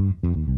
Mm-hmm.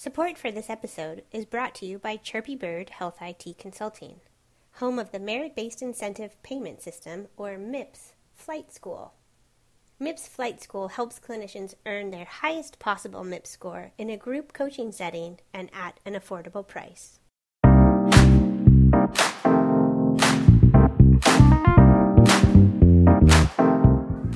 Support for this episode is brought to you by Chirpy Bird Health IT Consulting, home of the Merit Based Incentive Payment System, or MIPS, Flight School. MIPS Flight School helps clinicians earn their highest possible MIPS score in a group coaching setting and at an affordable price.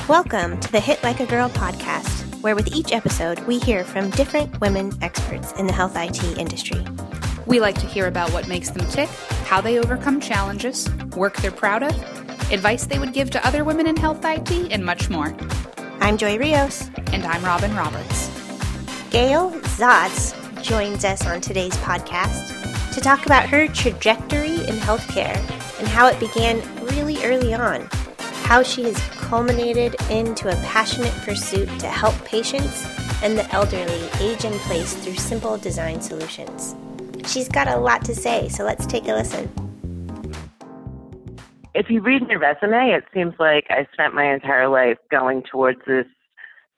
Welcome to the Hit Like a Girl podcast, where with each episode we hear from different women experts in the health IT industry. We like to hear about what makes them tick, how they overcome challenges, work they're proud of, advice they would give to other women in health IT, and much more. I'm Joy Rios. And I'm Robin Roberts. Gail Zahtz joins us on today's podcast to talk about her trajectory in healthcare and how it began really early on, how she has culminated into a passionate pursuit to help patients and the elderly age in place through simple design solutions. She's got a lot to say, so let's take a listen. If you read my resume, it seems like I spent my entire life going towards this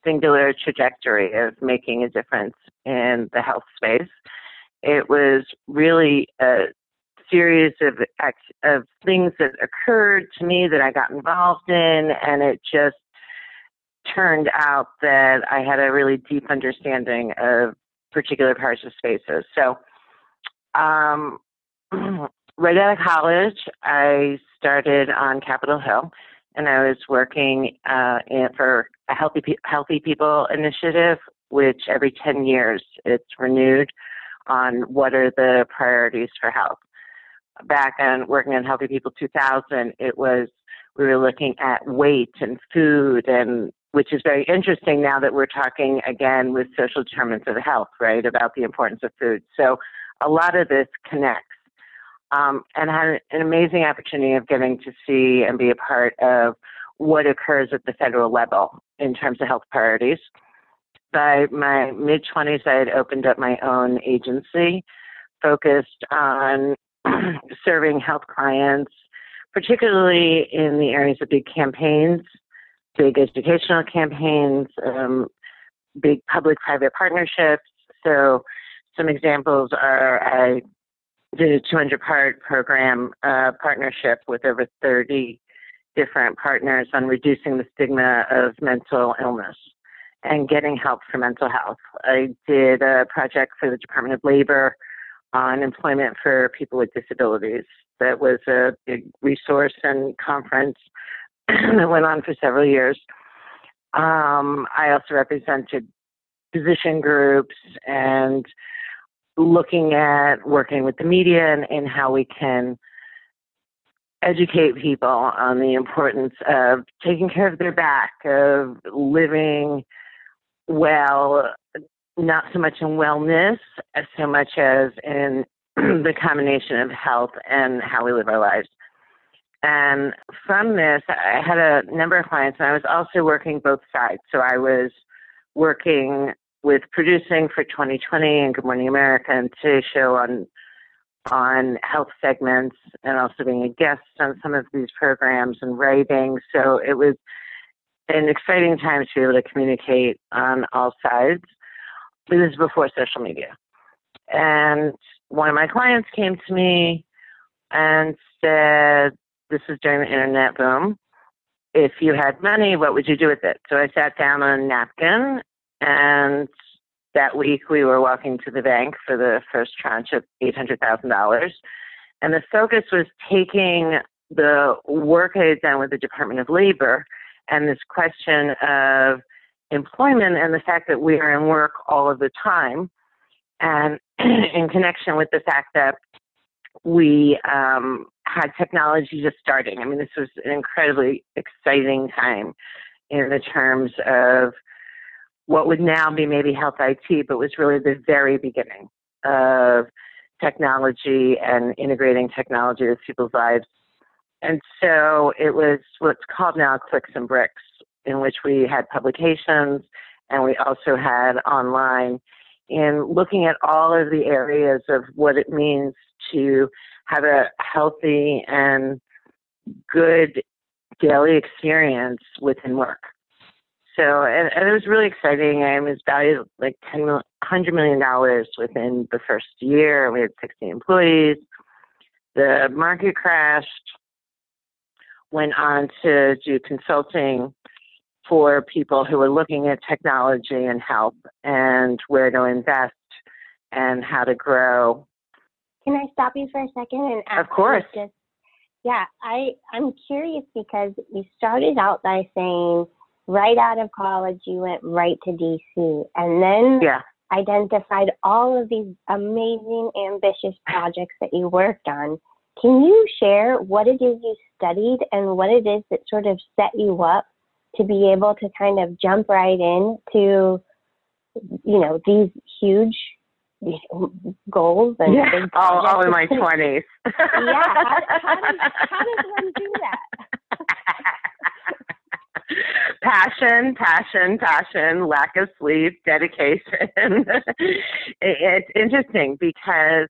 singular trajectory of making a difference in the health space. It was really a series of of things that occurred to me that I got involved in, and it just turned out that I had a really deep understanding of particular parts of spaces. So, um, right out of college, I started on Capitol Hill, and I was working uh, in, for a healthy healthy people initiative, which every ten years it's renewed on what are the priorities for health back on working on Healthy People 2000, it was we were looking at weight and food and which is very interesting now that we're talking again with social determinants of health, right, about the importance of food. So a lot of this connects. Um, and I had an amazing opportunity of getting to see and be a part of what occurs at the federal level in terms of health priorities. By my mid 20s, I had opened up my own agency focused on serving health clients, particularly in the areas of big campaigns, big educational campaigns, um, big public private partnerships. So, some examples are I did a 200 part program uh, partnership with over 30 different partners on reducing the stigma of mental illness and getting help for mental health. I did a project for the Department of Labor on employment for people with disabilities. That was a big resource and conference that went on for several years. Um, I also represented position groups and looking at working with the media and, and how we can educate people on the importance of taking care of their back, of living well, not so much in wellness as so much as in the combination of health and how we live our lives. And from this, I had a number of clients, and I was also working both sides. So I was working with producing for 2020 and Good Morning America and Today Show on on health segments, and also being a guest on some of these programs and writing. So it was an exciting time to be able to communicate on all sides. This is before social media. And one of my clients came to me and said, This is during the internet boom. If you had money, what would you do with it? So I sat down on a napkin, and that week we were walking to the bank for the first tranche of $800,000. And the focus was taking the work I had done with the Department of Labor and this question of employment and the fact that we are in work all of the time, and in connection with the fact that we um, had technology just starting. I mean, this was an incredibly exciting time in the terms of what would now be maybe health IT, but was really the very beginning of technology and integrating technology with people's lives. And so it was what's called now Clicks and Bricks, in which we had publications and we also had online in looking at all of the areas of what it means to have a healthy and good daily experience within work. So, and, and it was really exciting. I was valued like $10, $100 million within the first year. We had 60 employees. The market crashed, went on to do consulting for people who are looking at technology and health and where to invest and how to grow. Can I stop you for a second and ask? Of course. Just, yeah, I I'm curious because you started out by saying right out of college you went right to DC and then yeah. identified all of these amazing ambitious projects that you worked on. Can you share what it is you studied and what it is that sort of set you up to be able to kind of jump right in to, you know, these huge goals and yeah, big all, all in my 20s. yeah, how, how, does, how does one do that? passion, passion, passion, lack of sleep, dedication. it, it's interesting because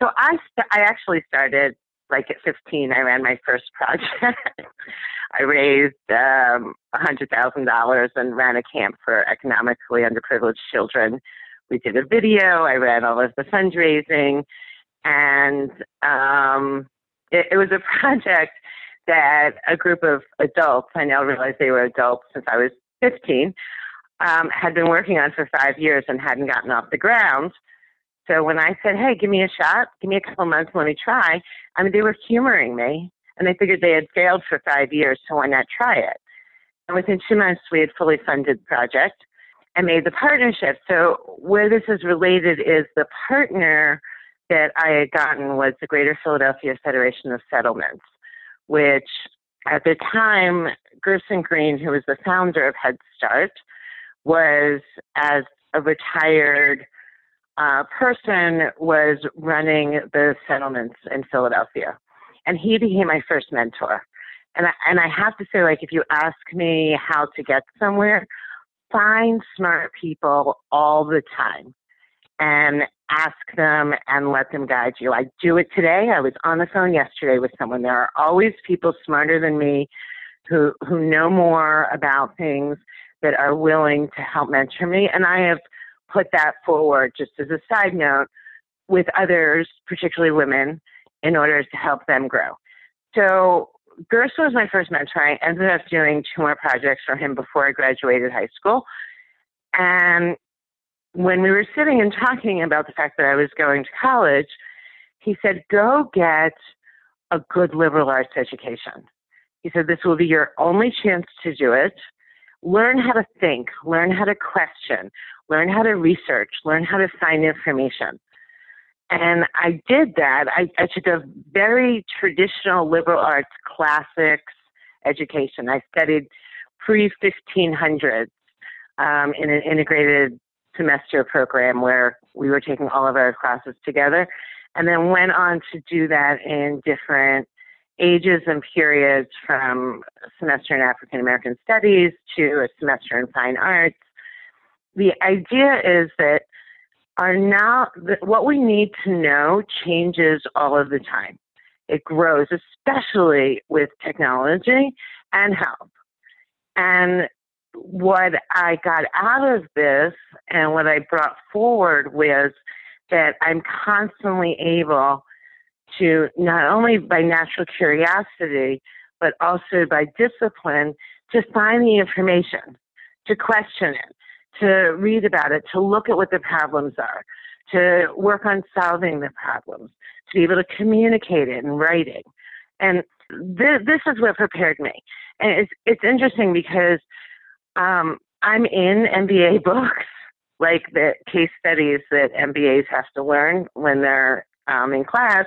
so I I actually started like at 15. I ran my first project. I raised um, $100,000 and ran a camp for economically underprivileged children. We did a video. I ran all of the fundraising, and um, it, it was a project that a group of adults, I now realize they were adults since I was 15, um, had been working on for five years and hadn't gotten off the ground. So when I said, hey, give me a shot, give me a couple months, let me try, I mean, they were humoring me and they figured they had failed for five years, so why not try it? And within two months, we had fully funded the project and made the partnership. So where this is related is the partner that I had gotten was the Greater Philadelphia Federation of Settlements which at the time, Gerson Green, who was the founder of Head Start, was as a retired uh, person was running the settlements in Philadelphia, and he became my first mentor. And I, and I have to say, like, if you ask me how to get somewhere, find smart people all the time and ask them and let them guide you. I do it today. I was on the phone yesterday with someone. There are always people smarter than me who who know more about things that are willing to help mentor me and I have put that forward just as a side note with others, particularly women, in order to help them grow. So Gerson was my first mentor. I ended up doing two more projects for him before I graduated high school. And when we were sitting and talking about the fact that I was going to college, he said, Go get a good liberal arts education. He said, This will be your only chance to do it. Learn how to think, learn how to question, learn how to research, learn how to find information. And I did that. I, I took a very traditional liberal arts classics education. I studied pre 1500s um, in an integrated semester program where we were taking all of our classes together and then went on to do that in different ages and periods from a semester in African American studies to a semester in fine arts. The idea is that our now what we need to know changes all of the time. It grows, especially with technology and health. And what I got out of this and what I brought forward was that I'm constantly able to not only by natural curiosity, but also by discipline to find the information, to question it, to read about it, to look at what the problems are, to work on solving the problems, to be able to communicate it in writing. And th- this is what prepared me. And it's, it's interesting because um, I'm in MBA books, like the case studies that MBAs have to learn when they're um, in class.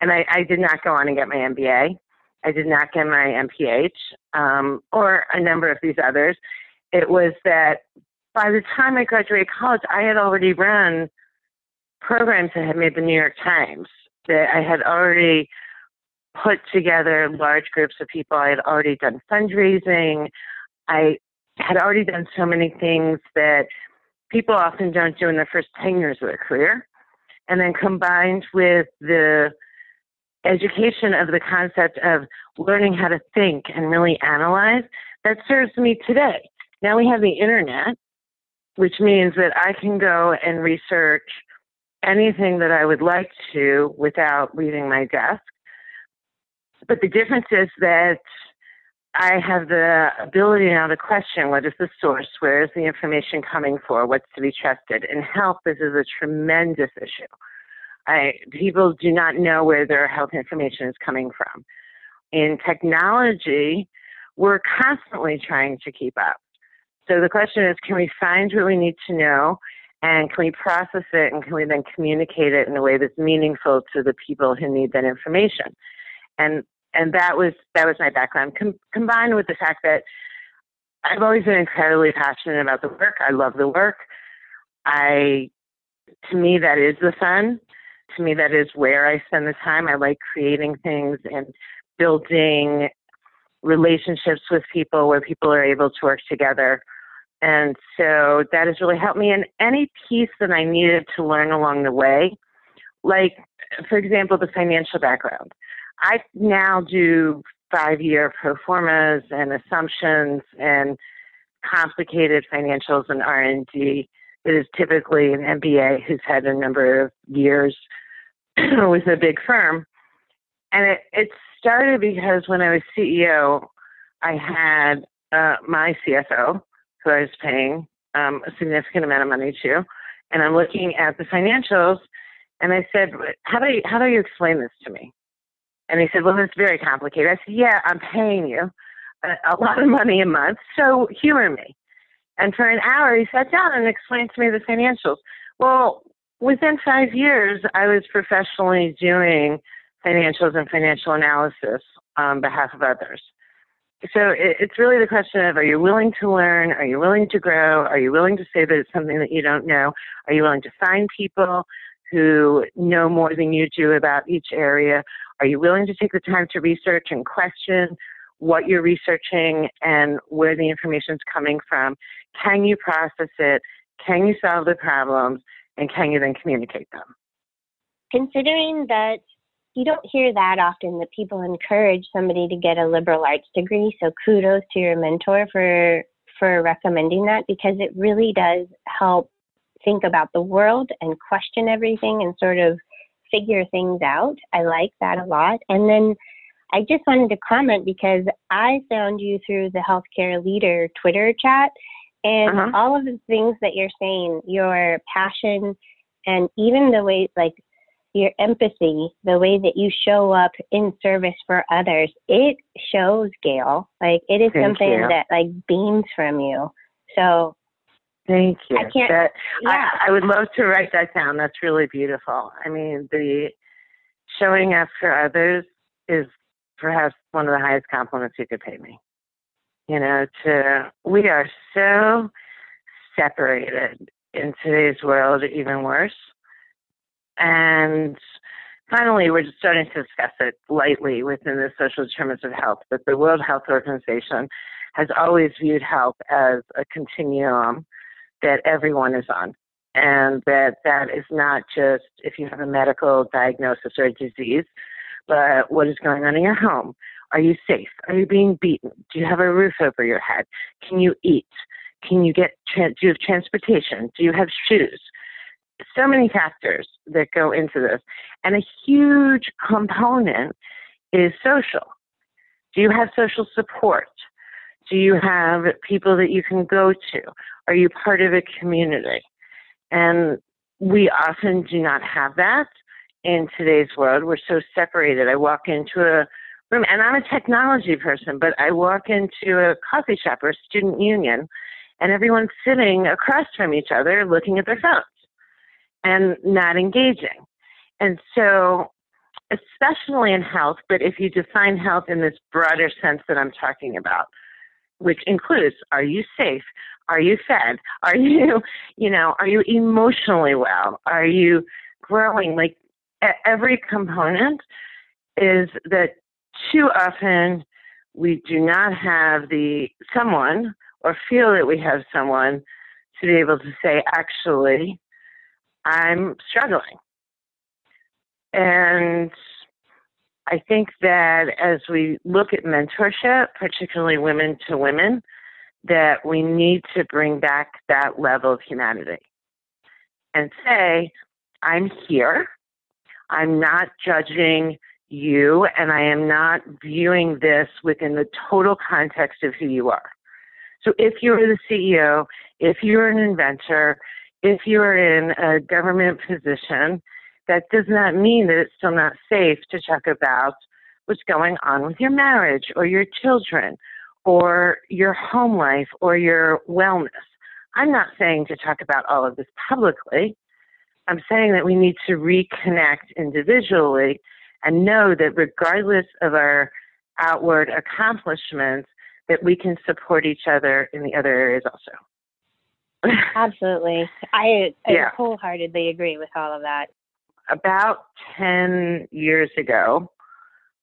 And I, I did not go on and get my MBA. I did not get my MPH um, or a number of these others. It was that by the time I graduated college, I had already run programs that had made the New York Times, that I had already put together large groups of people. I had already done fundraising. I had already done so many things that people often don't do in their first 10 years of their career. And then combined with the education of the concept of learning how to think and really analyze, that serves me today. Now we have the internet, which means that I can go and research anything that I would like to without leaving my desk. But the difference is that I have the ability now to question what is the source, where is the information coming for, what's to be trusted. In health, this is a tremendous issue. I, people do not know where their health information is coming from. In technology, we're constantly trying to keep up. So the question is, can we find what we need to know and can we process it and can we then communicate it in a way that's meaningful to the people who need that information? And and that was that was my background Com- combined with the fact that I've always been incredibly passionate about the work. I love the work. I to me that is the fun to me, that is where I spend the time. I like creating things and building relationships with people where people are able to work together. And so that has really helped me. in any piece that I needed to learn along the way, like, for example, the financial background. I now do five year pro formas and assumptions and complicated financials and R&D. It is typically an MBA who's had a number of years with a big firm. And it, it started because when I was CEO, I had uh, my CFO, who I was paying um, a significant amount of money to, and I'm looking at the financials, and I said, "How do you, how do you explain this to me?" And he said, "Well, it's very complicated." I said, "Yeah, I'm paying you a, a lot of money a month, so humor me." And for an hour, he sat down and explained to me the financials. Well, within five years, I was professionally doing financials and financial analysis on behalf of others. So it, it's really the question of are you willing to learn? Are you willing to grow? Are you willing to say that it's something that you don't know? Are you willing to find people who know more than you do about each area? Are you willing to take the time to research and question what you're researching and where the information is coming from? Can you process it? Can you solve the problems? and can you then communicate them? Considering that you don't hear that often that people encourage somebody to get a liberal arts degree, so kudos to your mentor for for recommending that because it really does help think about the world and question everything and sort of figure things out. I like that a lot. And then I just wanted to comment because I found you through the healthcare leader Twitter chat and uh-huh. all of the things that you're saying, your passion, and even the way, like, your empathy, the way that you show up in service for others, it shows, Gail. Like, it is Thank something you. that, like, beams from you. So, Thank you. I can't, that, yeah. I, I would love to write that down. That's really beautiful. I mean, the showing up for others is perhaps one of the highest compliments you could pay me you know, to we are so separated in today's world, even worse. And finally, we're just starting to discuss it lightly within the social determinants of health. But the World Health Organization has always viewed health as a continuum that everyone is on. And that that is not just if you have a medical diagnosis or a disease, but what is going on in your home, are you safe? Are you being beaten? Do you have a roof over your head? Can you eat? Can you get, do you have transportation? Do you have shoes? So many factors that go into this. And a huge component is social. Do you have social support? Do you have people that you can go to? Are you part of a community? And we often do not have that in today's world. We're so separated. I walk into a room, and I'm a technology person, but I walk into a coffee shop or a student union, and everyone's sitting across from each other looking at their phones and not engaging. And so, especially in health, but if you define health in this broader sense that I'm talking about, which includes are you safe? Are you fed? Are you, you know, are you emotionally well? Are you growing? Like every component is that too often we do not have the someone or feel that we have someone to be able to say, actually, I'm struggling. And I think that as we look at mentorship, particularly women to women, that we need to bring back that level of humanity and say, I'm here. I'm not judging you, and I am not viewing this within the total context of who you are. So if you're the CEO, if you're an inventor, if you're in a government position, that does not mean that it's still not safe to talk about what's going on with your marriage or your children or your home life or your wellness. I'm not saying to talk about all of this publicly. I'm saying that we need to reconnect individually and know that regardless of our outward accomplishments, that we can support each other in the other areas also. Absolutely. I, I yeah. wholeheartedly agree with all of that. About 10 years ago,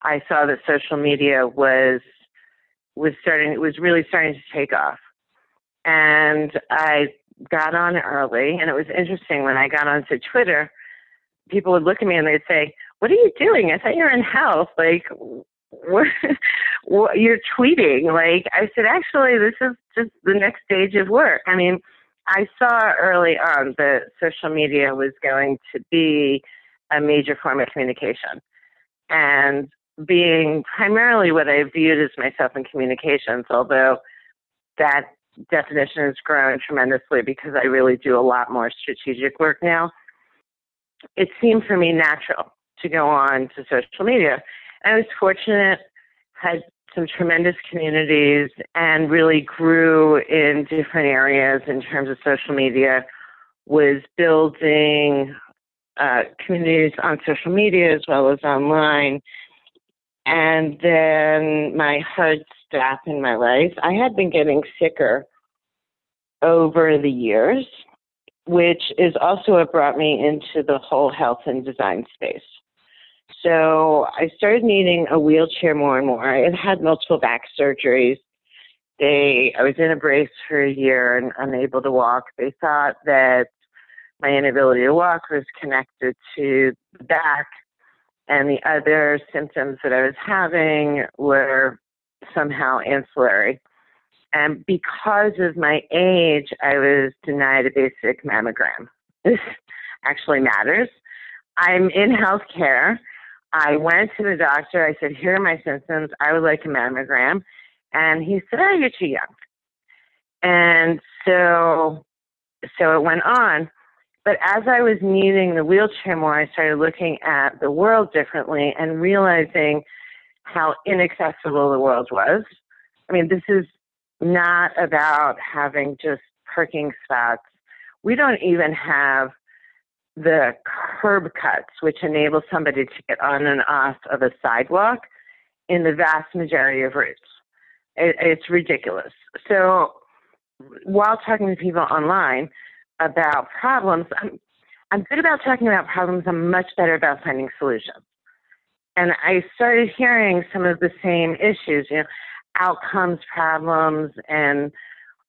I saw that social media was was starting it was really starting to take off. And I got on early and it was interesting when I got onto Twitter, people would look at me and they'd say, What are you doing? I thought you were in health. Like what, what you're tweeting. Like I said, actually this is just the next stage of work. I mean, I saw early on that social media was going to be a major form of communication. And being primarily what I viewed as myself in communications, although that definition has grown tremendously because I really do a lot more strategic work now. It seemed for me natural to go on to social media. I was fortunate, had some tremendous communities, and really grew in different areas in terms of social media. Was building uh, communities on social media as well as online, and then my hard stop in my life. I had been getting sicker over the years, which is also what brought me into the whole health and design space. So I started needing a wheelchair more and more. I had had multiple back surgeries. They, I was in a brace for a year and unable to walk. They thought that my inability to walk was connected to the back and the other symptoms that I was having were somehow ancillary. And because of my age, I was denied a basic mammogram. This actually matters. I'm in healthcare. I went to the doctor. I said, Here are my symptoms. I would like a mammogram. And he said, Oh, you're too young. And so, so it went on. But as I was needing the wheelchair more, I started looking at the world differently and realizing how inaccessible the world was. I mean, this is not about having just parking spots. We don't even have the curb cuts, which enable somebody to get on and off of a sidewalk in the vast majority of routes. It, it's ridiculous. So while talking to people online, about problems. I'm, I'm good about talking about problems. I'm much better about finding solutions. And I started hearing some of the same issues, you know, outcomes problems and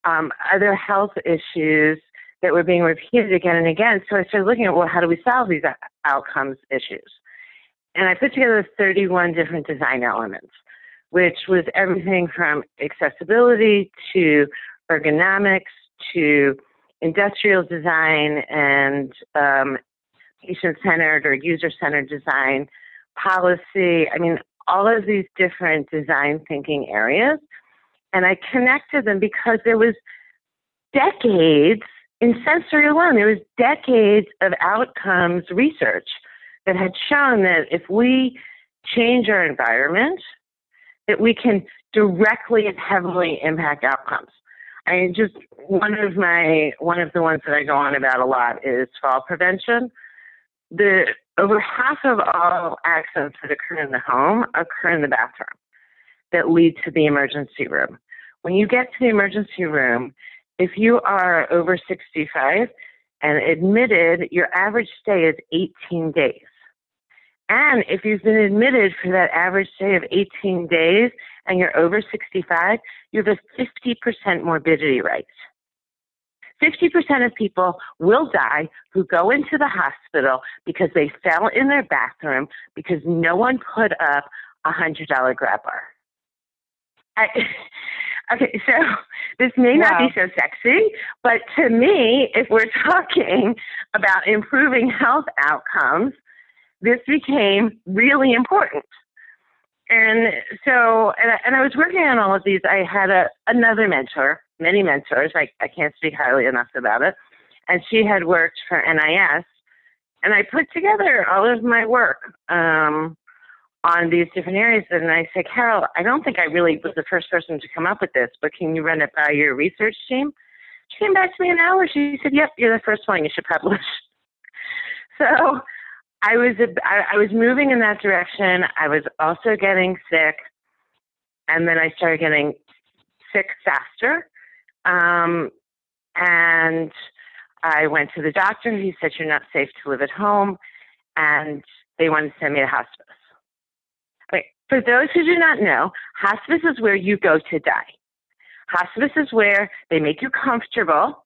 um, other health issues that were being repeated again and again. So I started looking at, well, how do we solve these outcomes issues? And I put together 31 different design elements, which was everything from accessibility to ergonomics to industrial design and um, patient centered or user centered design, policy. I mean, all of these different design thinking areas. And I connected them because there was decades in sensory alone, there was decades of outcomes research that had shown that if we change our environment, that we can directly and heavily impact outcomes. I just one of my one of the ones that I go on about a lot is fall prevention. The over half of all accidents that occur in the home occur in the bathroom that lead to the emergency room. When you get to the emergency room, if you are over 65 and admitted, your average stay is 18 days. And if you've been admitted for that average stay of 18 days and you're over 65, you have a 50% morbidity rate. 50% of people will die who go into the hospital because they fell in their bathroom because no one put up a $100 grab bar. I, okay, so this may wow. not be so sexy, but to me, if we're talking about improving health outcomes, this became really important. And so, and I, and I was working on all of these. I had a, another mentor, many mentors. I, I can't speak highly enough about it. And she had worked for NIS. And I put together all of my work um, on these different areas. And I said, Carol, I don't think I really was the first person to come up with this, but can you run it by your research team? She came back to me an hour. She said, Yep, you're the first one. You should publish. so I was I, was moving in that direction. I was also getting sick, and then I started getting sick faster. Um, and I went to the doctor. He said, You're not safe to live at home. And they wanted to send me to hospice. For those who do not know, hospice is where you go to die. Hospice is where they make you comfortable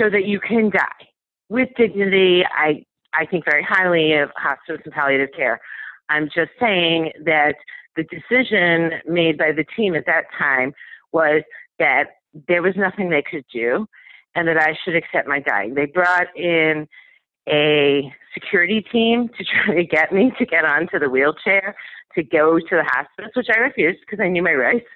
so that you can die with dignity. I, I think very highly of hospice and palliative care. I'm just saying that the decision made by the team at that time was that there was nothing they could do and that I should accept my dying. They brought in a security team to try to get me to get onto the wheelchair to go to the hospice, which I refused because I knew my rights.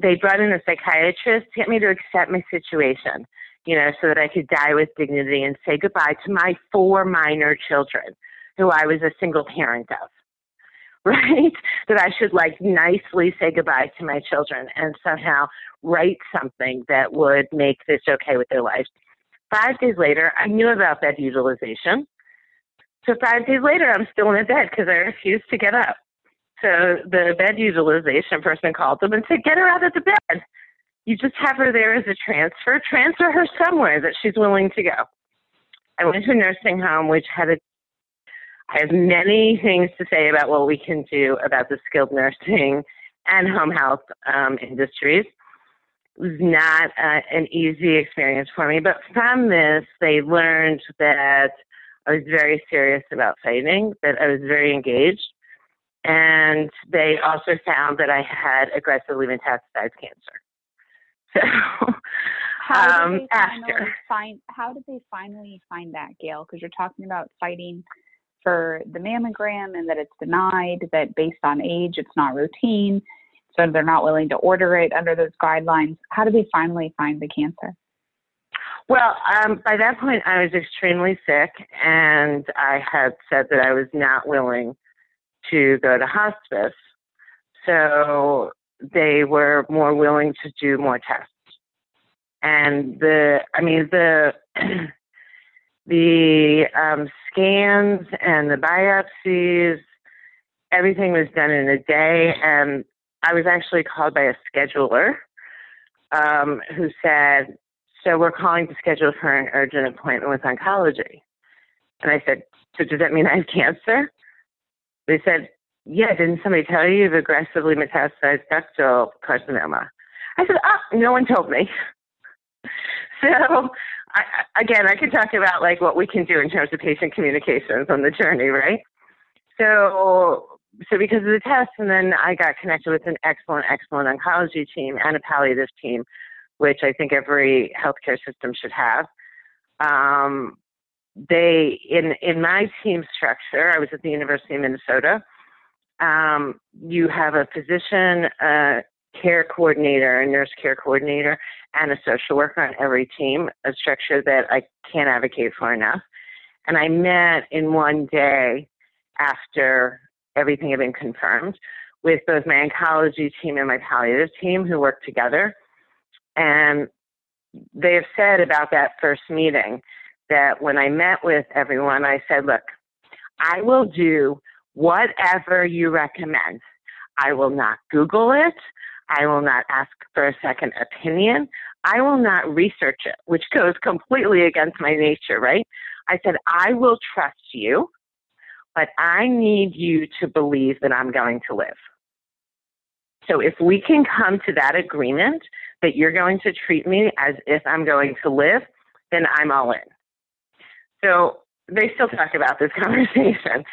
They brought in a psychiatrist to get me to accept my situation, you know, so that I could die with dignity and say goodbye to my four minor children who I was a single parent of. Right? That I should like nicely say goodbye to my children and somehow write something that would make this okay with their lives. Five days later, I knew about bed utilization. So five days later, I'm still in the bed because I refused to get up. So the bed utilization person called them and said, Get her out of the bed. You just have her there as a transfer. Transfer her somewhere that she's willing to go. I went to a nursing home which had a I have many things to say about what we can do about the skilled nursing and home health um, industries. It was not uh, an easy experience for me, but from this, they learned that I was very serious about fighting, that I was very engaged, and they also found that I had aggressively metastasized cancer. So, how um, after find how did they finally find that, Gail? Because you're talking about fighting for the mammogram and that it's denied, that based on age, it's not routine, so they're not willing to order it under those guidelines. How did they finally find the cancer? Well, um, by that point, I was extremely sick, and I had said that I was not willing to go to hospice. So they were more willing to do more tests. And the, I mean, the, the um, scans and the biopsies, everything was done in a day. And I was actually called by a scheduler um, who said, So we're calling to schedule for an urgent appointment with oncology. And I said, So does that mean I have cancer? They said, yeah, didn't somebody tell you you've aggressively metastasized ductal carcinoma? I said, oh, no one told me. so, I, again, I could talk about like what we can do in terms of patient communications on the journey, right? So, so because of the test, and then I got connected with an excellent, excellent oncology team and a palliative team, which I think every healthcare system should have. Um, they in in my team structure, I was at the University of Minnesota. Um, you have a physician, a care coordinator, a nurse care coordinator, and a social worker on every team. A structure that I can't advocate for enough. And I met in one day after everything had been confirmed with both my oncology team and my palliative team who worked together. And they have said about that first meeting that when I met with everyone, I said, look, I will do whatever you recommend. I will not Google it. I will not ask for a second opinion. I will not research it, which goes completely against my nature, right? I said, I will trust you, but I need you to believe that I'm going to live. So if we can come to that agreement that you're going to treat me as if I'm going to live, then I'm all in. So they still talk about this conversation.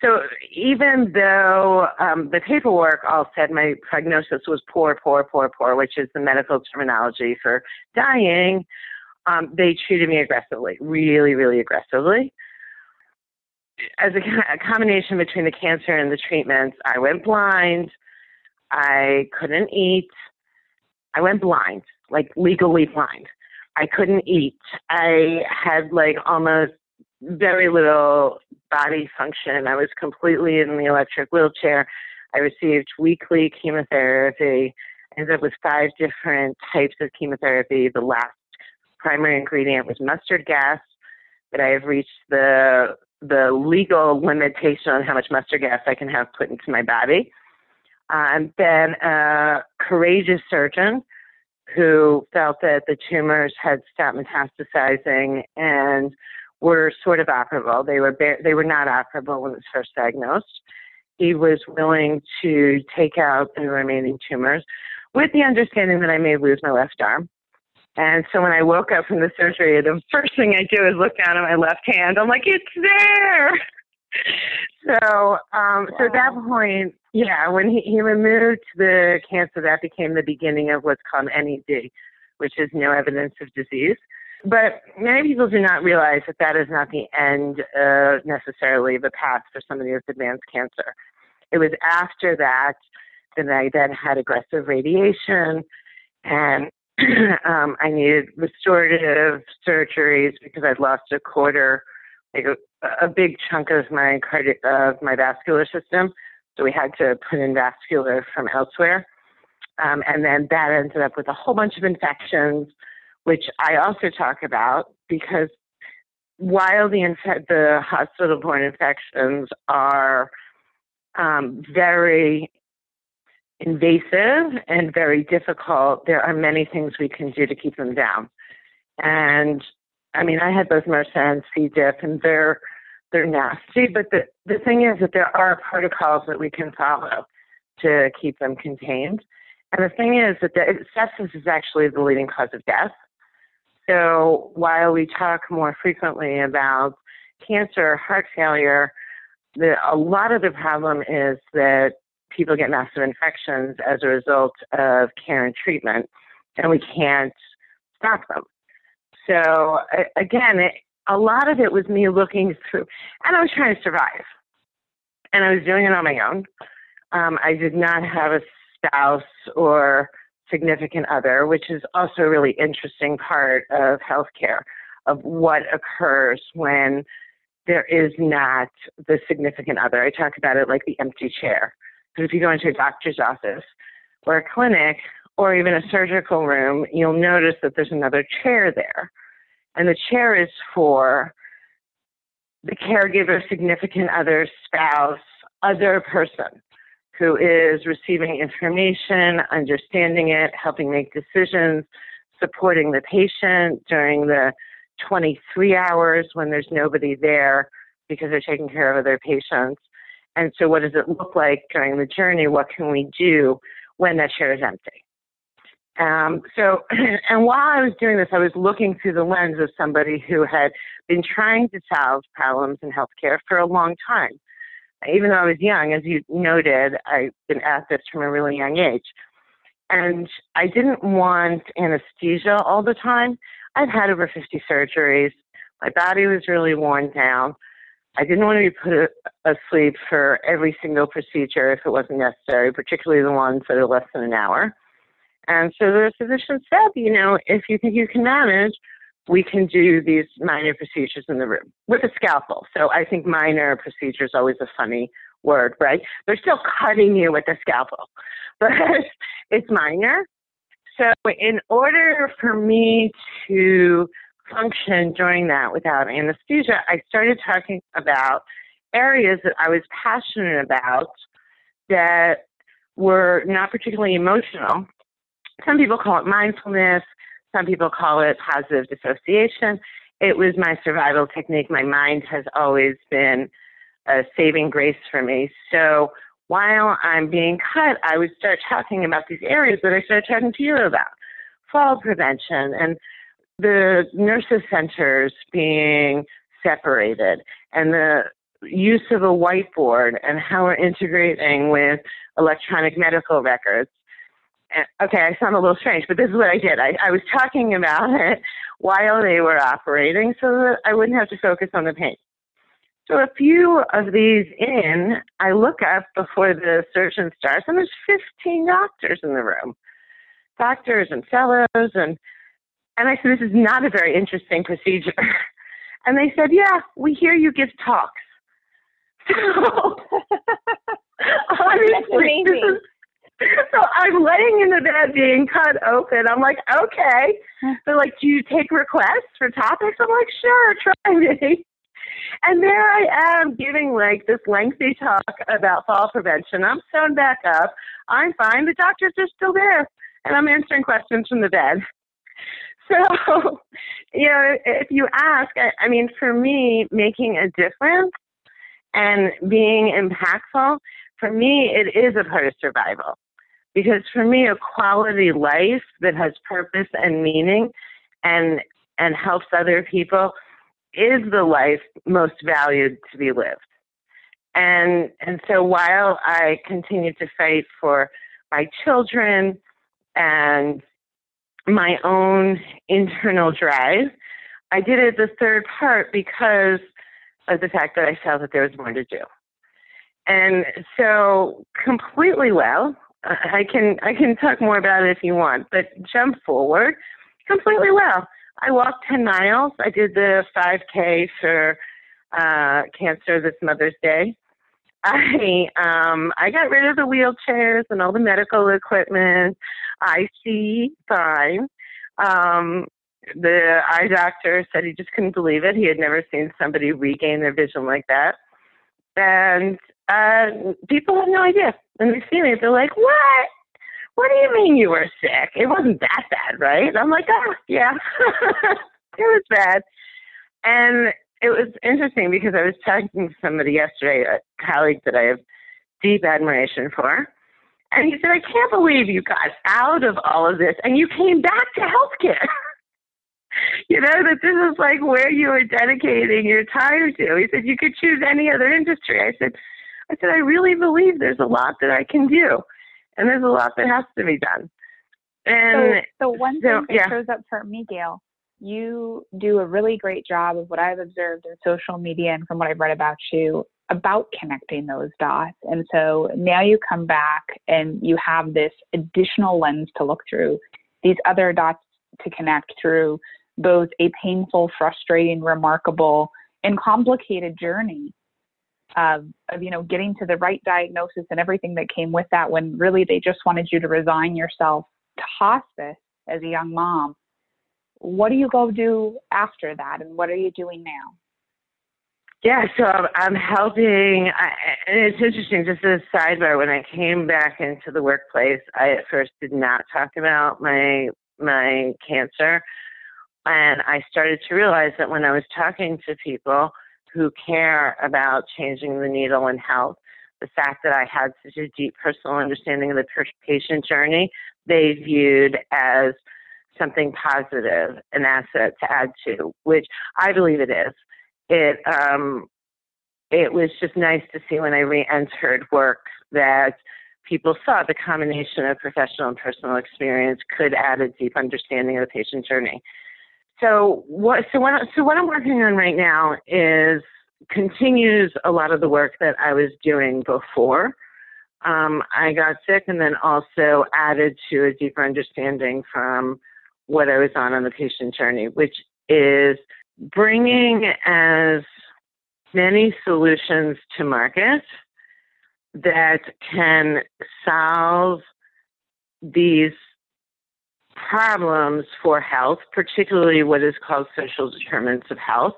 So even though um, the paperwork all said my prognosis was poor, poor, poor, poor, which is the medical terminology for dying, um, they treated me aggressively, really, really aggressively. As a, a combination between the cancer and the treatments, I went blind. I couldn't eat. I went blind, like legally blind. I couldn't eat. I had like almost very little body function. I was completely in the electric wheelchair. I received weekly chemotherapy. I ended up with five different types of chemotherapy. The last primary ingredient was mustard gas, but I have reached the the legal limitation on how much mustard gas I can have put into my body. Um, then a courageous surgeon who felt that the tumors had stopped metastasizing and were sort of operable. They were they were not operable when it was first diagnosed. He was willing to take out the remaining tumors with the understanding that I may lose my left arm. And so when I woke up from the surgery, the first thing I do is look down at my left hand. I'm like, it's there. So, um, wow. so at that point, yeah, when he, he removed the cancer, that became the beginning of what's called NED, which is no evidence of disease. But many people do not realize that that is not the end uh, necessarily the path for somebody with advanced cancer. It was after that that I then had aggressive radiation and um, I needed restorative surgeries because I'd lost a quarter, like a, a big chunk of my cardi- of my vascular system. So we had to put in vascular from elsewhere. Um, and then that ended up with a whole bunch of infections, which I also talk about because while the, inf- the hospital-borne infections are um, very invasive and very difficult, there are many things we can do to keep them down. And I mean, I had both MRSA and C. diff, and they're they're nasty. But the the thing is that there are protocols that we can follow to keep them contained. And the thing is that the sepsis is actually the leading cause of death. So while we talk more frequently about cancer, heart failure, the, a lot of the problem is that people get massive infections as a result of care and treatment, and we can't stop them. So again, it, a lot of it was me looking through, and I was trying to survive, and I was doing it on my own. Um, I did not have a spouse or significant other, which is also a really interesting part of healthcare of what occurs when there is not the significant other. I talk about it like the empty chair. Because if you go into a doctor's office or a clinic or even a surgical room, you'll notice that there's another chair there. And the chair is for the caregiver, significant other, spouse, other person who is receiving information, understanding it, helping make decisions, supporting the patient during the 23 hours when there's nobody there because they're taking care of other patients. And so, what does it look like during the journey? What can we do when that chair is empty? Um, so, and while I was doing this, I was looking through the lens of somebody who had been trying to solve problems in healthcare for a long time. Even though I was young, as you noted, I've been at this from a really young age. And I didn't want anesthesia all the time. I've had over 50 surgeries. My body was really worn down. I didn't want to be put asleep for every single procedure if it wasn't necessary, particularly the ones that are less than an hour. And so the physician said, you know, if you think you can manage, we can do these minor procedures in the room with a scalpel. So I think minor procedure is always a funny word, right? They're still cutting you with a scalpel, but it's minor. So in order for me to function during that without anesthesia, I started talking about areas that I was passionate about that were not particularly emotional. Some people call it mindfulness, some people call it positive dissociation. It was my survival technique. My mind has always been a saving grace for me. So while I'm being cut, I would start talking about these areas that I started talking to you about fall prevention and the nurses' centers being separated and the use of a whiteboard and how we're integrating with electronic medical records. Okay, I sound a little strange, but this is what I did. I, I was talking about it while they were operating so that I wouldn't have to focus on the pain. So a few of these in, I look up before the surgeon starts, and there's 15 doctors in the room, doctors and fellows, and and I said, this is not a very interesting procedure. And they said, yeah, we hear you give talks. So honestly, is, so I'm laying in the bed being cut open. I'm like, okay. They're like, do you take requests for topics? I'm like, sure, try me. And there I am giving like this lengthy talk about fall prevention. I'm sewn back up. I'm fine. The doctors are still there. And I'm answering questions from the bed. So, you know, if you ask, I, I mean, for me, making a difference and being impactful, for me, it is a part of survival. Because for me, a quality life that has purpose and meaning and and helps other people is the life most valued to be lived. And and so while I continue to fight for my children and my own internal drive, I did it the third part because of the fact that I felt that there was more to do. And so completely well, I can I can talk more about it if you want, but jump forward completely well. I walked 10 miles. I did the 5K for uh, cancer this Mother's Day. I um I got rid of the wheelchairs and all the medical equipment. I see fine. Um the eye doctor said he just couldn't believe it. He had never seen somebody regain their vision like that. And uh people have no idea. When they see me, they're like, What? what do you mean you were sick? It wasn't that bad, right? I'm like, oh, yeah, it was bad. And it was interesting because I was talking to somebody yesterday, a colleague that I have deep admiration for. And he said, I can't believe you got out of all of this and you came back to healthcare. you know, that this is like where you were dedicating your time to. He said, you could choose any other industry. I said, I said, I really believe there's a lot that I can do and there's a lot that has to be done. And so, so one so, thing that yeah. shows up for me, Gail, you do a really great job of what I've observed in social media and from what I've read about you about connecting those dots. And so now you come back and you have this additional lens to look through, these other dots to connect through both a painful, frustrating, remarkable, and complicated journey of, of you know getting to the right diagnosis and everything that came with that when really they just wanted you to resign yourself to hospice as a young mom what do you go do after that and what are you doing now yeah, so I'm, helping, I, and it's interesting. Just as a sidebar, when I came back into the workplace, I at first did not talk about my my cancer, and I started to realize that when I was talking to people, who care about changing the needle in health. The fact that I had such a deep personal understanding of the patient journey, they viewed as something positive, an asset to add to, which I believe it is. It um, it was just nice to see when I re-entered work that people saw the combination of professional and personal experience could add a deep understanding of the patient journey. So what so what so what I'm working on right now is continues a lot of the work that I was doing before. Um, I got sick and then also added to a deeper understanding from what I was on on the patient journey, which is bringing as many solutions to market that can solve these problems for health, particularly what is called social determinants of health.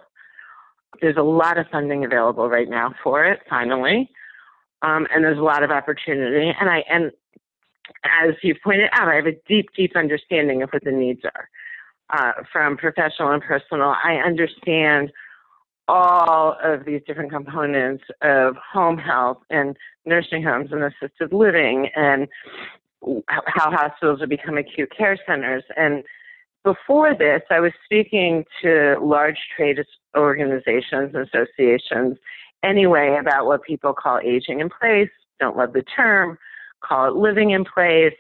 There's a lot of funding available right now for it, finally, um, and there's a lot of opportunity. And I and as you pointed out, I have a deep, deep understanding of what the needs are uh, from professional and personal. I understand all of these different components of home health and nursing homes and assisted living and how hospitals have become acute care centers. And before this, I was speaking to large trade organizations, and associations, anyway, about what people call aging in place, don't love the term, call it living in place,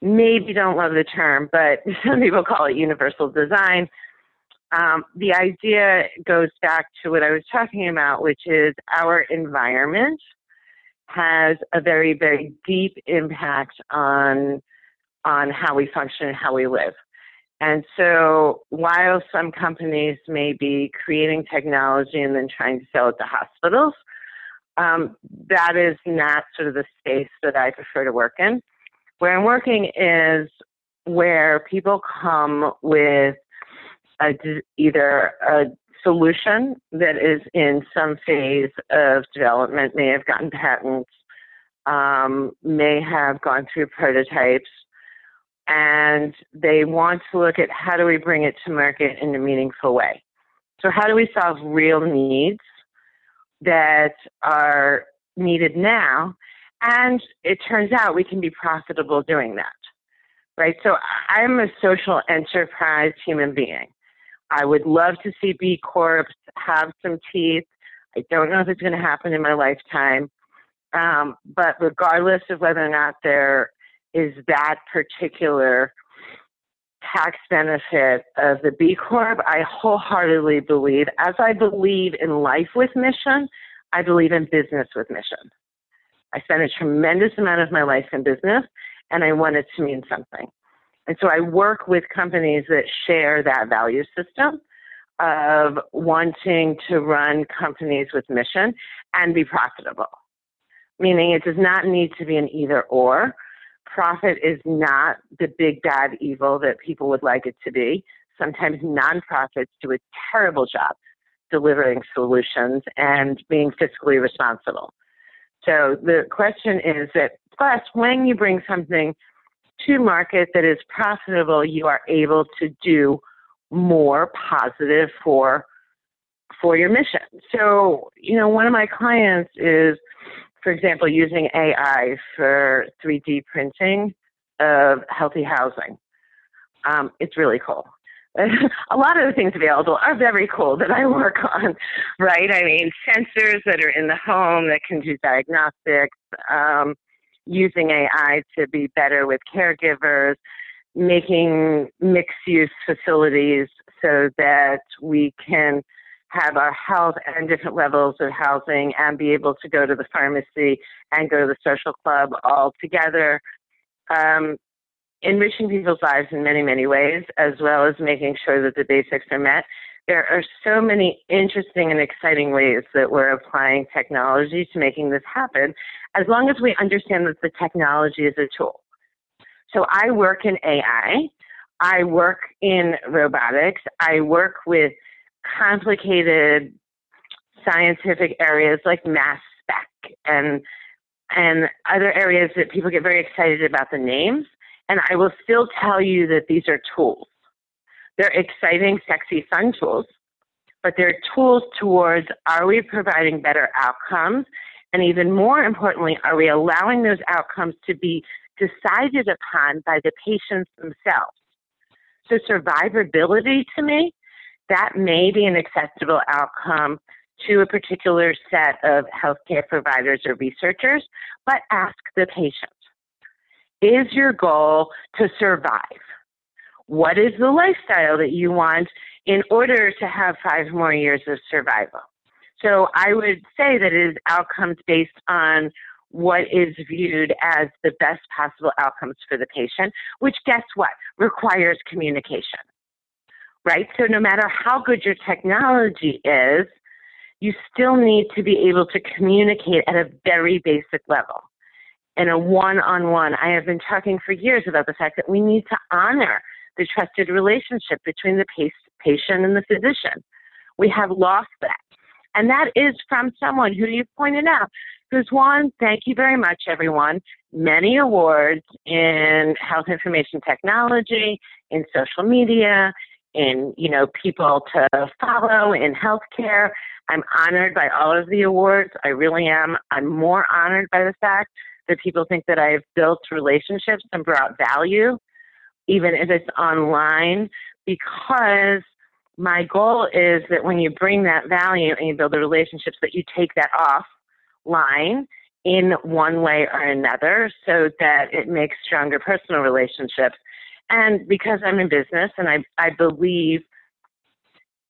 maybe don't love the term, but some people call it universal design. Um, the idea goes back to what I was talking about, which is our environment has a very, very deep impact on on how we function and how we live. And so while some companies may be creating technology and then trying to sell it to hospitals, um, that is not sort of the space that I prefer to work in. Where I'm working is where people come with a, either a solution that is in some phase of development, may have gotten patents, um, may have gone through prototypes, and they want to look at how do we bring it to market in a meaningful way. So, how do we solve real needs that are needed now? And it turns out we can be profitable doing that, right? So, I'm a social enterprise human being. I would love to see B Corps have some teeth. I don't know if it's going to happen in my lifetime. Um, but regardless of whether or not there is that particular tax benefit of the B Corp, I wholeheartedly believe, as I believe in life with mission, I believe in business with mission. I spent a tremendous amount of my life in business, and I want it to mean something. And so I work with companies that share that value system of wanting to run companies with mission and be profitable. Meaning it does not need to be an either or. Profit is not the big bad evil that people would like it to be. Sometimes nonprofits do a terrible job delivering solutions and being fiscally responsible. So the question is that plus when you bring something to market that is profitable, you are able to do more positive for for your mission. So, you know, one of my clients is, for example, using AI for 3D printing of healthy housing. Um, it's really cool. a lot of the things available are very cool that I work on, right? I mean, sensors that are in the home that can do diagnostics, um, using AI to be better with caregivers, making mixed use facilities so that we can have our health and different levels of housing and be able to go to the pharmacy and go to the social club all together. Um, enriching people's lives in many, many ways, as well as making sure that the basics are met there are so many interesting and exciting ways that we're applying technology to making this happen, as long as we understand that the technology is a tool. So I work in AI, I work in robotics, I work with complicated scientific areas like mass spec and and other areas that people get very excited about the names. And I will still tell you that these are tools. They're exciting, sexy, fun tools, but they're tools towards are we providing better outcomes? And even more importantly, are we allowing those outcomes to be decided upon by the patients themselves? So, survivability to me, that may be an acceptable outcome to a particular set of healthcare providers or researchers, but ask the patient Is your goal to survive? What is the lifestyle that you want in order to have five more years of survival. So I would say that it is outcomes based on what is viewed as the best possible outcomes for the patient, which guess what? Requires communication. Right? So no matter how good your technology is, you still need to be able to communicate at a very basic level. In a one on one, I have been talking for years about the fact that we need to honor the trusted relationship between the patient and the physician. We have lost that. And that is from someone who you've pointed out, who's won, thank you very much, everyone, many awards in health information technology, in social media, in, you know, people to follow in healthcare. I'm honored by all of the awards. I really am. I'm more honored by the fact that people think that I've built relationships and brought value, even if it's online, because my goal is that when you bring that value and you build the relationships, that you take that offline in one way or another so that it makes stronger personal relationships. And because I'm in business and I, I believe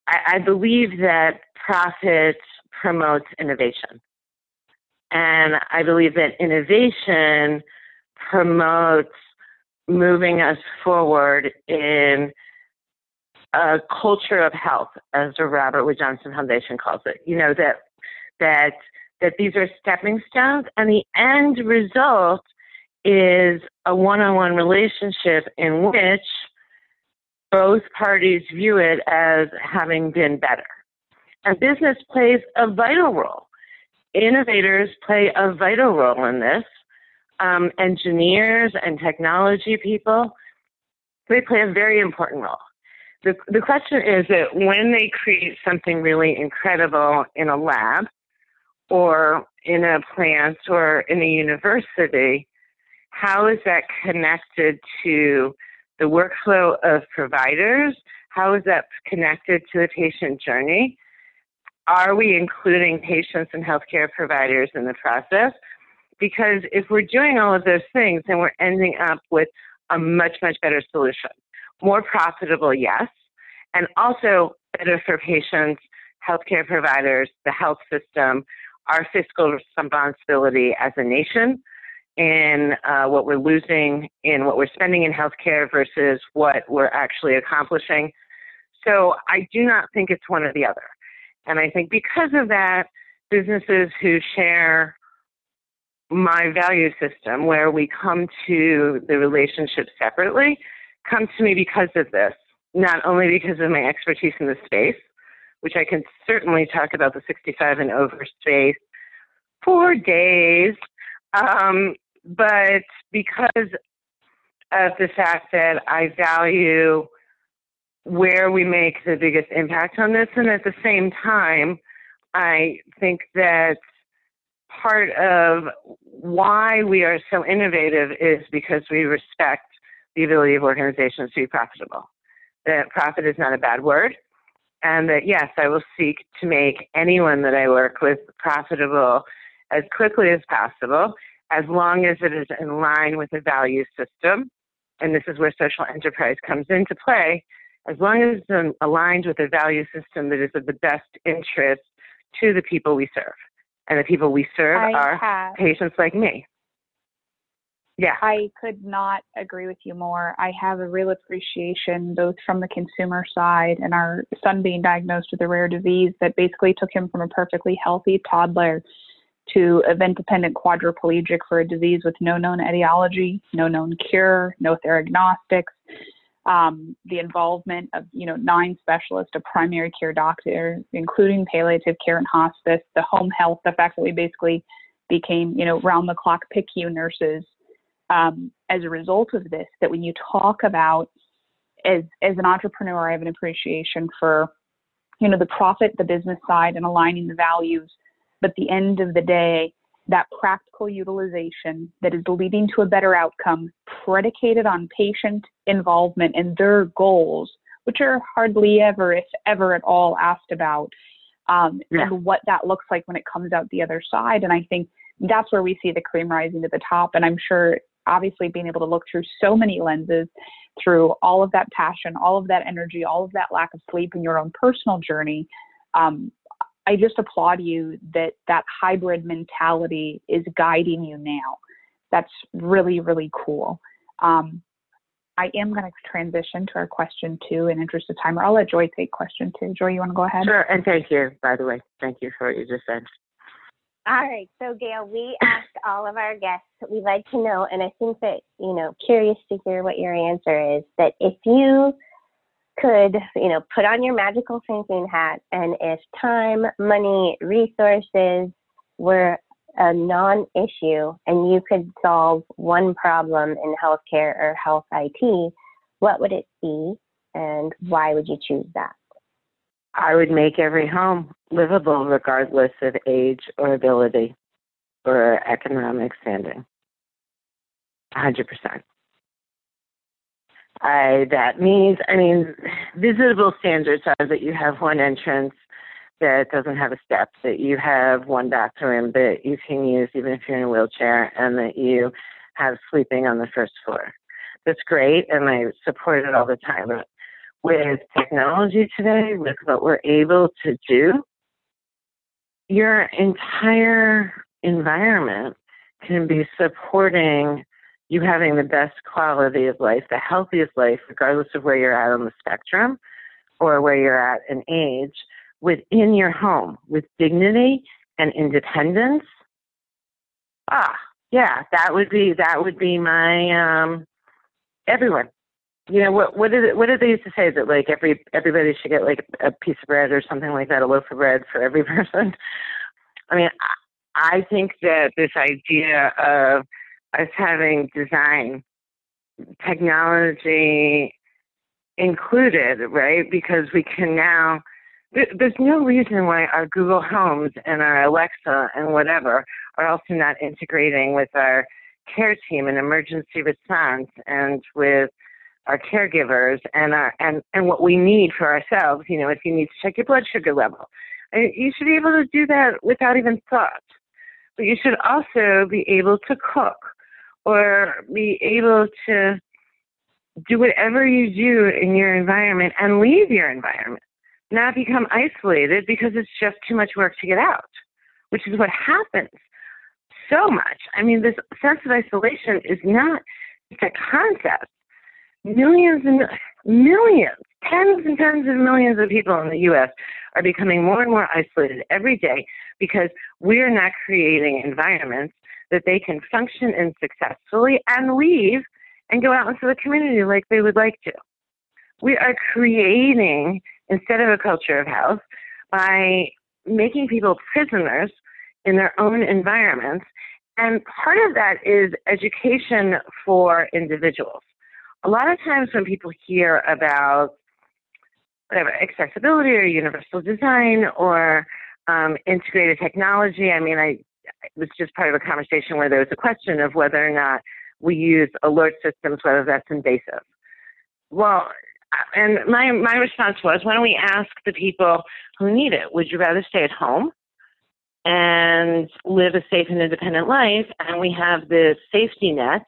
I, I believe that profit promotes innovation. And I believe that innovation promotes moving us forward in a culture of health, as the Robert Wood Johnson Foundation calls it. You know that that that these are stepping stones, and the end result is a one-on-one relationship in which both parties view it as having been better. And business plays a vital role. Innovators play a vital role in this. Um, engineers and technology people, they play a very important role. The, the question is that when they create something really incredible in a lab or in a plant or in a university, how is that connected to the workflow of providers? How is that connected to the patient journey? Are we including patients and healthcare providers in the process? Because if we're doing all of those things, then we're ending up with a much, much better solution. More profitable, yes, and also better for patients, healthcare providers, the health system, our fiscal responsibility as a nation, in uh, what we're losing in what we're spending in healthcare versus what we're actually accomplishing. So I do not think it's one or the other. And I think because of that, businesses who share my value system, where we come to the relationship separately, comes to me because of this, not only because of my expertise in the space, which I can certainly talk about the 65 and over space for days, um, but because of the fact that I value where we make the biggest impact on this, and at the same time, I think that part of why we are so innovative is because we respect the ability of organizations to be profitable. That profit is not a bad word, and that yes, I will seek to make anyone that I work with profitable as quickly as possible as long as it is in line with a value system, and this is where social enterprise comes into play, as long as it's aligned with a value system that is of the best interest to the people we serve. And the people we serve I are have, patients like me. Yeah. I could not agree with you more. I have a real appreciation both from the consumer side and our son being diagnosed with a rare disease that basically took him from a perfectly healthy toddler to event dependent quadriplegic for a disease with no known etiology, no known cure, no theragnostics. Um, the involvement of you know nine specialists, a primary care doctor, including palliative care and hospice, the home health, the fact that we basically became you know round the clock PICU nurses um, as a result of this. That when you talk about as as an entrepreneur, I have an appreciation for you know the profit, the business side, and aligning the values but the end of the day, that practical utilization that is leading to a better outcome predicated on patient involvement and their goals, which are hardly ever, if ever at all, asked about, um, yeah. and what that looks like when it comes out the other side. And I think that's where we see the cream rising to the top. And I'm sure obviously being able to look through so many lenses through all of that passion, all of that energy, all of that lack of sleep in your own personal journey. Um, I just applaud you that that hybrid mentality is guiding you now. That's really, really cool. Um, I am going to transition to our question two in interest of time, or I'll let Joy take question two. Joy, you want to go ahead? Sure, and thank you, by the way. Thank you for what you just said. All right, so Gail, we ask all of our guests, we'd like to know, and I think that, you know, curious to hear what your answer is, that if you could, you know, put on your magical thinking hat, and if time, money, resources were a non issue and you could solve one problem in healthcare or health IT, what would it be and why would you choose that? I would make every home livable regardless of age or ability or economic standing. 100%. I, that means, I mean, visitable standards are that you have one entrance that doesn't have a step, that you have one bathroom that you can use even if you're in a wheelchair, and that you have sleeping on the first floor. That's great, and I support it all the time. But with technology today, with what we're able to do, your entire environment can be supporting you having the best quality of life, the healthiest life, regardless of where you're at on the spectrum or where you're at in age, within your home with dignity and independence. Ah, yeah, that would be that would be my um everyone. You know what what did it, what did they used to say that like every everybody should get like a piece of bread or something like that, a loaf of bread for every person. I mean, I think that this idea of us having design technology included, right? Because we can now, there's no reason why our Google Homes and our Alexa and whatever are also not integrating with our care team and emergency response and with our caregivers and our and and what we need for ourselves. You know, if you need to check your blood sugar level, you should be able to do that without even thought. But you should also be able to cook or be able to do whatever you do in your environment and leave your environment, not become isolated because it's just too much work to get out, which is what happens so much. I mean, this sense of isolation is not it's a concept. Millions and millions, tens and tens of millions of people in the U.S. are becoming more and more isolated every day because we're not creating environments that they can function and successfully and leave and go out into the community like they would like to. We are creating, instead of a culture of health, by making people prisoners in their own environments. And part of that is education for individuals. A lot of times when people hear about whatever accessibility or universal design or um, integrated technology, I mean, I it was just part of a conversation where there was a question of whether or not we use alert systems, whether that's invasive. Well, and my my response was, why don't we ask the people who need it? Would you rather stay at home and live a safe and independent life, and we have this safety net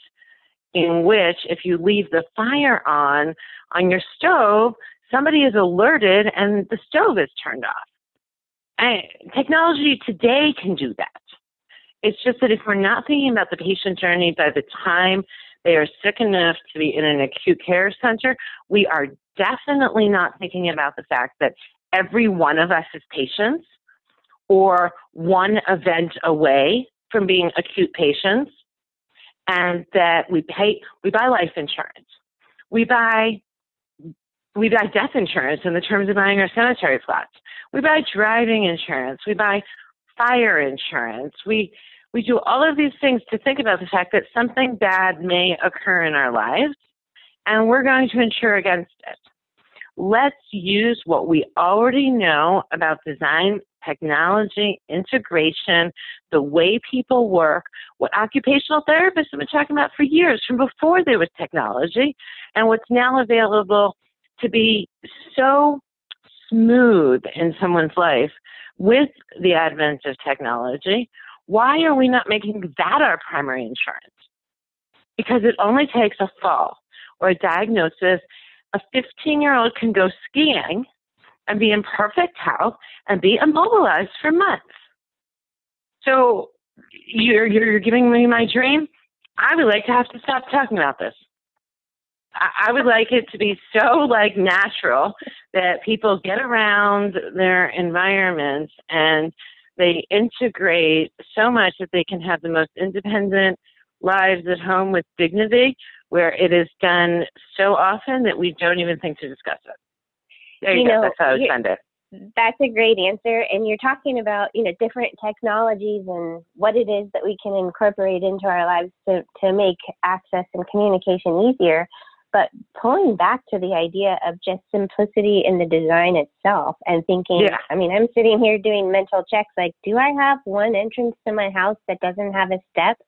in which, if you leave the fire on on your stove, somebody is alerted and the stove is turned off. And technology today can do that. It's just that if we're not thinking about the patient journey by the time they are sick enough to be in an acute care center, we are definitely not thinking about the fact that every one of us is patients or one event away from being acute patients and that we pay we buy life insurance. We buy we buy death insurance in the terms of buying our cemetery plots. We buy driving insurance. We buy fire insurance. We we do all of these things to think about the fact that something bad may occur in our lives, and we're going to insure against it. Let's use what we already know about design, technology, integration, the way people work, what occupational therapists have been talking about for years, from before there was technology, and what's now available to be so smooth in someone's life with the advent of technology, why are we not making that our primary insurance? because it only takes a fall or a diagnosis. A 15 year old can go skiing and be in perfect health and be immobilized for months. So you're, you're giving me my dream. I would like to have to stop talking about this. I would like it to be so like natural that people get around their environment and they integrate so much that they can have the most independent lives at home with dignity where it is done so often that we don't even think to discuss it. There you, you go. Know, That's how I would send it. That's a great answer. And you're talking about, you know, different technologies and what it is that we can incorporate into our lives to, to make access and communication easier. But pulling back to the idea of just simplicity in the design itself and thinking, yeah. I mean, I'm sitting here doing mental checks like, do I have one entrance to my house that doesn't have a step?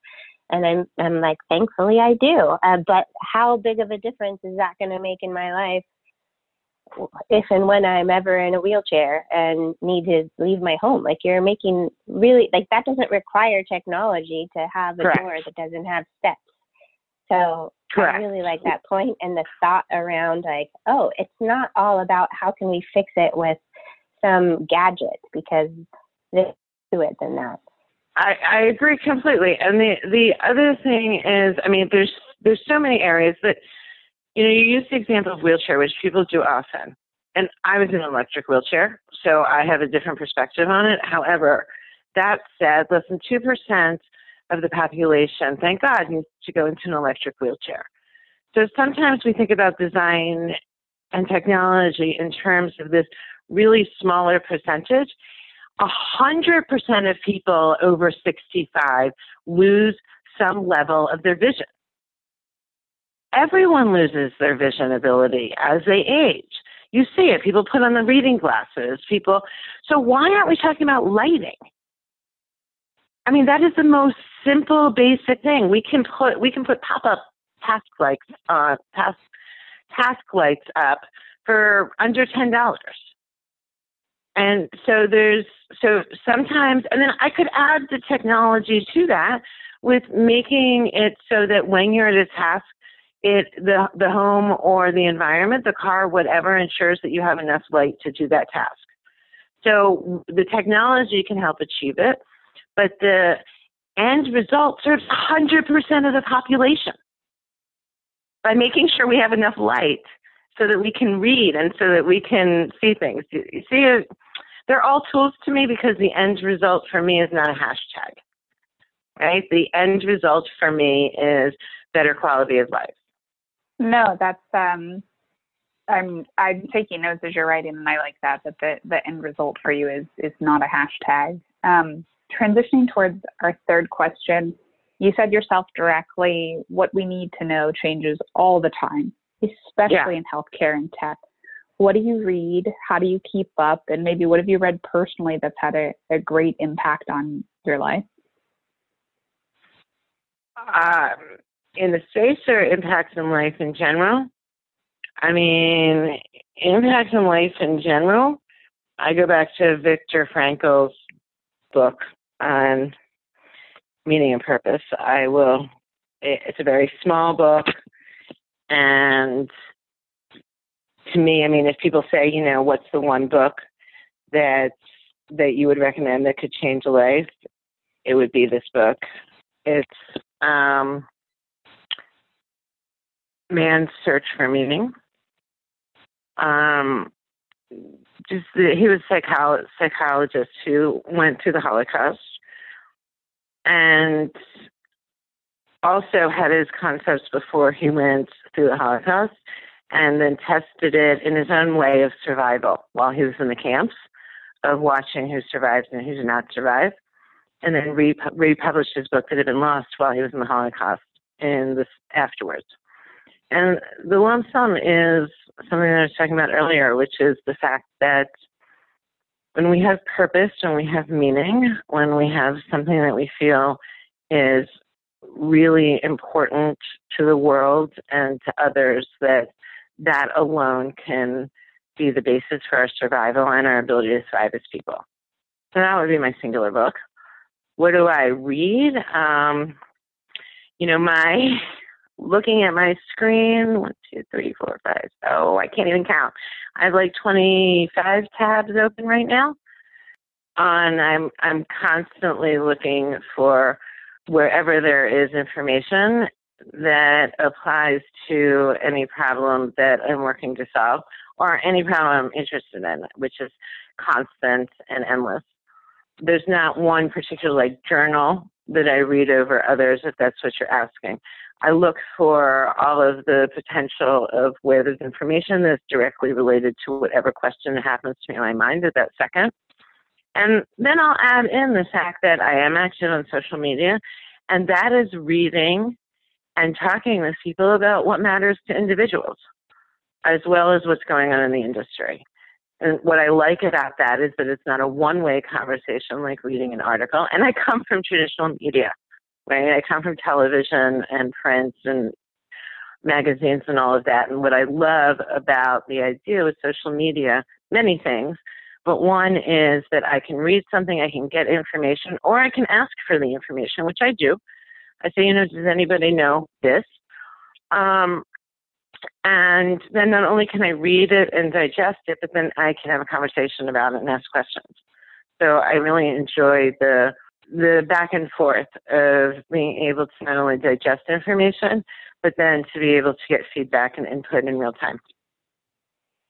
And I'm, I'm like, thankfully I do. Uh, but how big of a difference is that going to make in my life if and when I'm ever in a wheelchair and need to leave my home. Like you're making really like that doesn't require technology to have a Correct. door that doesn't have steps. So Correct. I really like that point and the thought around like, oh, it's not all about how can we fix it with some gadget because there's to it than that. I, I agree completely. And the the other thing is, I mean, there's there's so many areas that you know, you use the example of wheelchair, which people do often. And I was in an electric wheelchair, so I have a different perspective on it. However, that said, less than 2% of the population, thank God, needs to go into an electric wheelchair. So sometimes we think about design and technology in terms of this really smaller percentage. 100% of people over 65 lose some level of their vision everyone loses their vision ability as they age. You see it. People put on the reading glasses. People. So why aren't we talking about lighting? I mean, that is the most simple, basic thing. We can put we can put pop up task lights uh, task task lights up for under ten dollars. And so there's so sometimes, and then I could add the technology to that with making it so that when you're at a task it the the home or the environment, the car, whatever ensures that you have enough light to do that task. So the technology can help achieve it, but the end result serves 100% of the population by making sure we have enough light so that we can read and so that we can see things. You, see, they're all tools to me because the end result for me is not a hashtag, right? The end result for me is better quality of life. No, that's um I'm I'm taking notes as you're writing and I like that that the, the end result for you is is not a hashtag. Um, transitioning towards our third question, you said yourself directly what we need to know changes all the time, especially yeah. in healthcare and tech. What do you read? How do you keep up? And maybe what have you read personally that's had a, a great impact on your life? Um, in the space or impacts in life in general? I mean, impacts in life in general, I go back to Viktor Frankl's book on meaning and purpose. I will, it's a very small book. And to me, I mean, if people say, you know, what's the one book that that you would recommend that could change a life, it would be this book. It's um, man's search for meaning. Um, just the, he was a psycholo- psychologist who went through the Holocaust and also had his concepts before he went through the Holocaust and then tested it in his own way of survival while he was in the camps of watching who survived and who did not survive and then re- republished his book that had been lost while he was in the Holocaust in this afterwards. And the lump sum is something that I was talking about earlier, which is the fact that when we have purpose, when we have meaning, when we have something that we feel is really important to the world and to others, that that alone can be the basis for our survival and our ability to thrive as people. So that would be my singular book. What do I read? Um, you know, my looking at my screen, one, two, three, four, five. Oh, I can't even count. I have like 25 tabs open right now. And I'm I'm constantly looking for wherever there is information that applies to any problem that I'm working to solve or any problem I'm interested in, which is constant and endless. There's not one particular like journal that I read over others if that's what you're asking. I look for all of the potential of where there's information that's directly related to whatever question happens to me in my mind at that second. And then I'll add in the fact that I am active on social media, and that is reading and talking with people about what matters to individuals, as well as what's going on in the industry. And what I like about that is that it's not a one way conversation like reading an article. And I come from traditional media, right? I come from television and print and magazines and all of that. And what I love about the idea with social media, many things, but one is that I can read something, I can get information, or I can ask for the information, which I do. I say, you know, does anybody know this? Um, and then not only can I read it and digest it, but then I can have a conversation about it and ask questions. So I really enjoy the the back and forth of being able to not only digest information, but then to be able to get feedback and input in real time.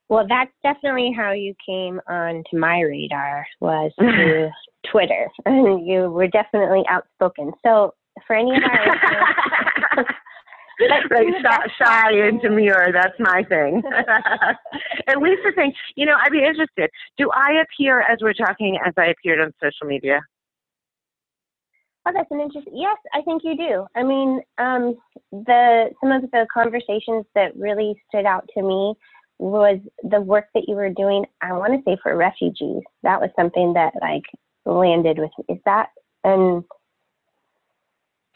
Well, that's definitely how you came onto my radar was through Twitter, and you were definitely outspoken. So for any of our like shy, shy and demure. That's my thing. At least the thing, you know, I'd be interested. Do I appear as we're talking as I appeared on social media? Oh, that's an interesting. Yes, I think you do. I mean, um, the some of the conversations that really stood out to me was the work that you were doing. I want to say for refugees. That was something that like landed with me. Is that and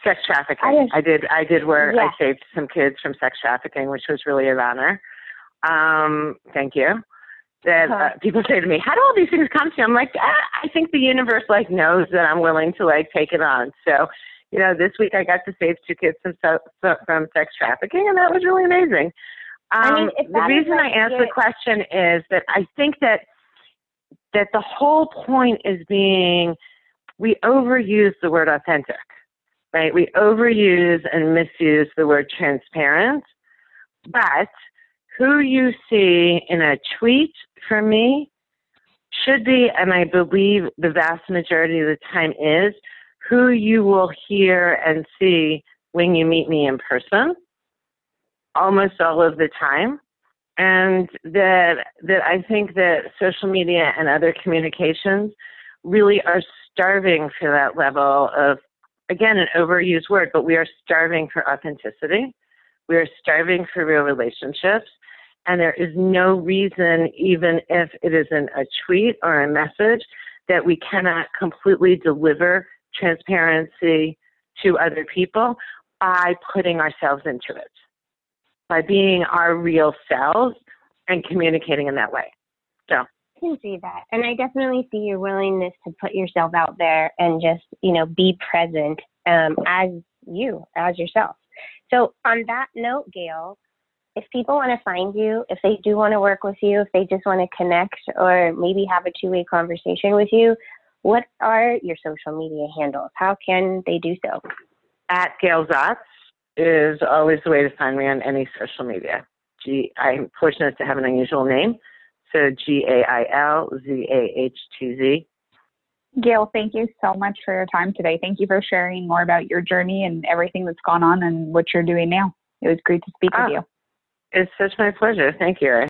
sex trafficking. I, I did. I did where yeah. I saved some kids from sex trafficking, which was really an honor. Um, thank you. That uh, people say to me, "How do all these things come to you?" I'm like, ah, I think the universe like knows that I'm willing to like take it on. So, you know, this week I got to save two kids from from sex trafficking, and that was really amazing. Um, I mean, um, the reason I asked the question is that I think that that the whole point is being we overuse the word authentic right? We overuse and misuse the word transparent, but who you see in a tweet from me should be, and I believe the vast majority of the time is, who you will hear and see when you meet me in person, almost all of the time. And that, that I think that social media and other communications really are starving for that level of again, an overused word, but we are starving for authenticity. We are starving for real relationships. And there is no reason, even if it isn't a tweet or a message, that we cannot completely deliver transparency to other people by putting ourselves into it, by being our real selves and communicating in that way. Can see that. And I definitely see your willingness to put yourself out there and just, you know, be present um, as you, as yourself. So, on that note, Gail, if people want to find you, if they do want to work with you, if they just want to connect or maybe have a two way conversation with you, what are your social media handles? How can they do so? At Gail Zahtz is always the way to find me on any social media. Gee, I'm fortunate to have an unusual name. So G A I L Z A H T Z. Gail, thank you so much for your time today. Thank you for sharing more about your journey and everything that's gone on and what you're doing now. It was great to speak with ah, you. It's such my pleasure. Thank you.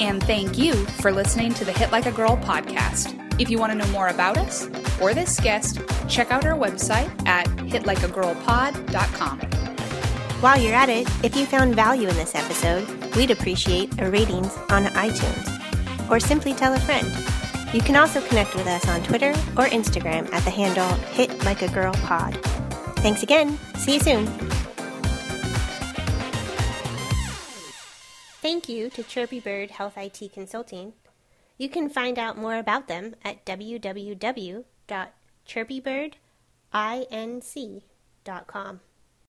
And thank you for listening to the Hit Like a Girl podcast. If you want to know more about us or this guest, check out our website at hitlikeagirlpod.com. While you're at it, if you found value in this episode, we'd appreciate a ratings on iTunes. Or simply tell a friend. You can also connect with us on Twitter or Instagram at the handle Hit Like a Girl Pod. Thanks again. See you soon. Thank you to Chirpy Bird Health IT Consulting. You can find out more about them at www.chirpybirdinc.com.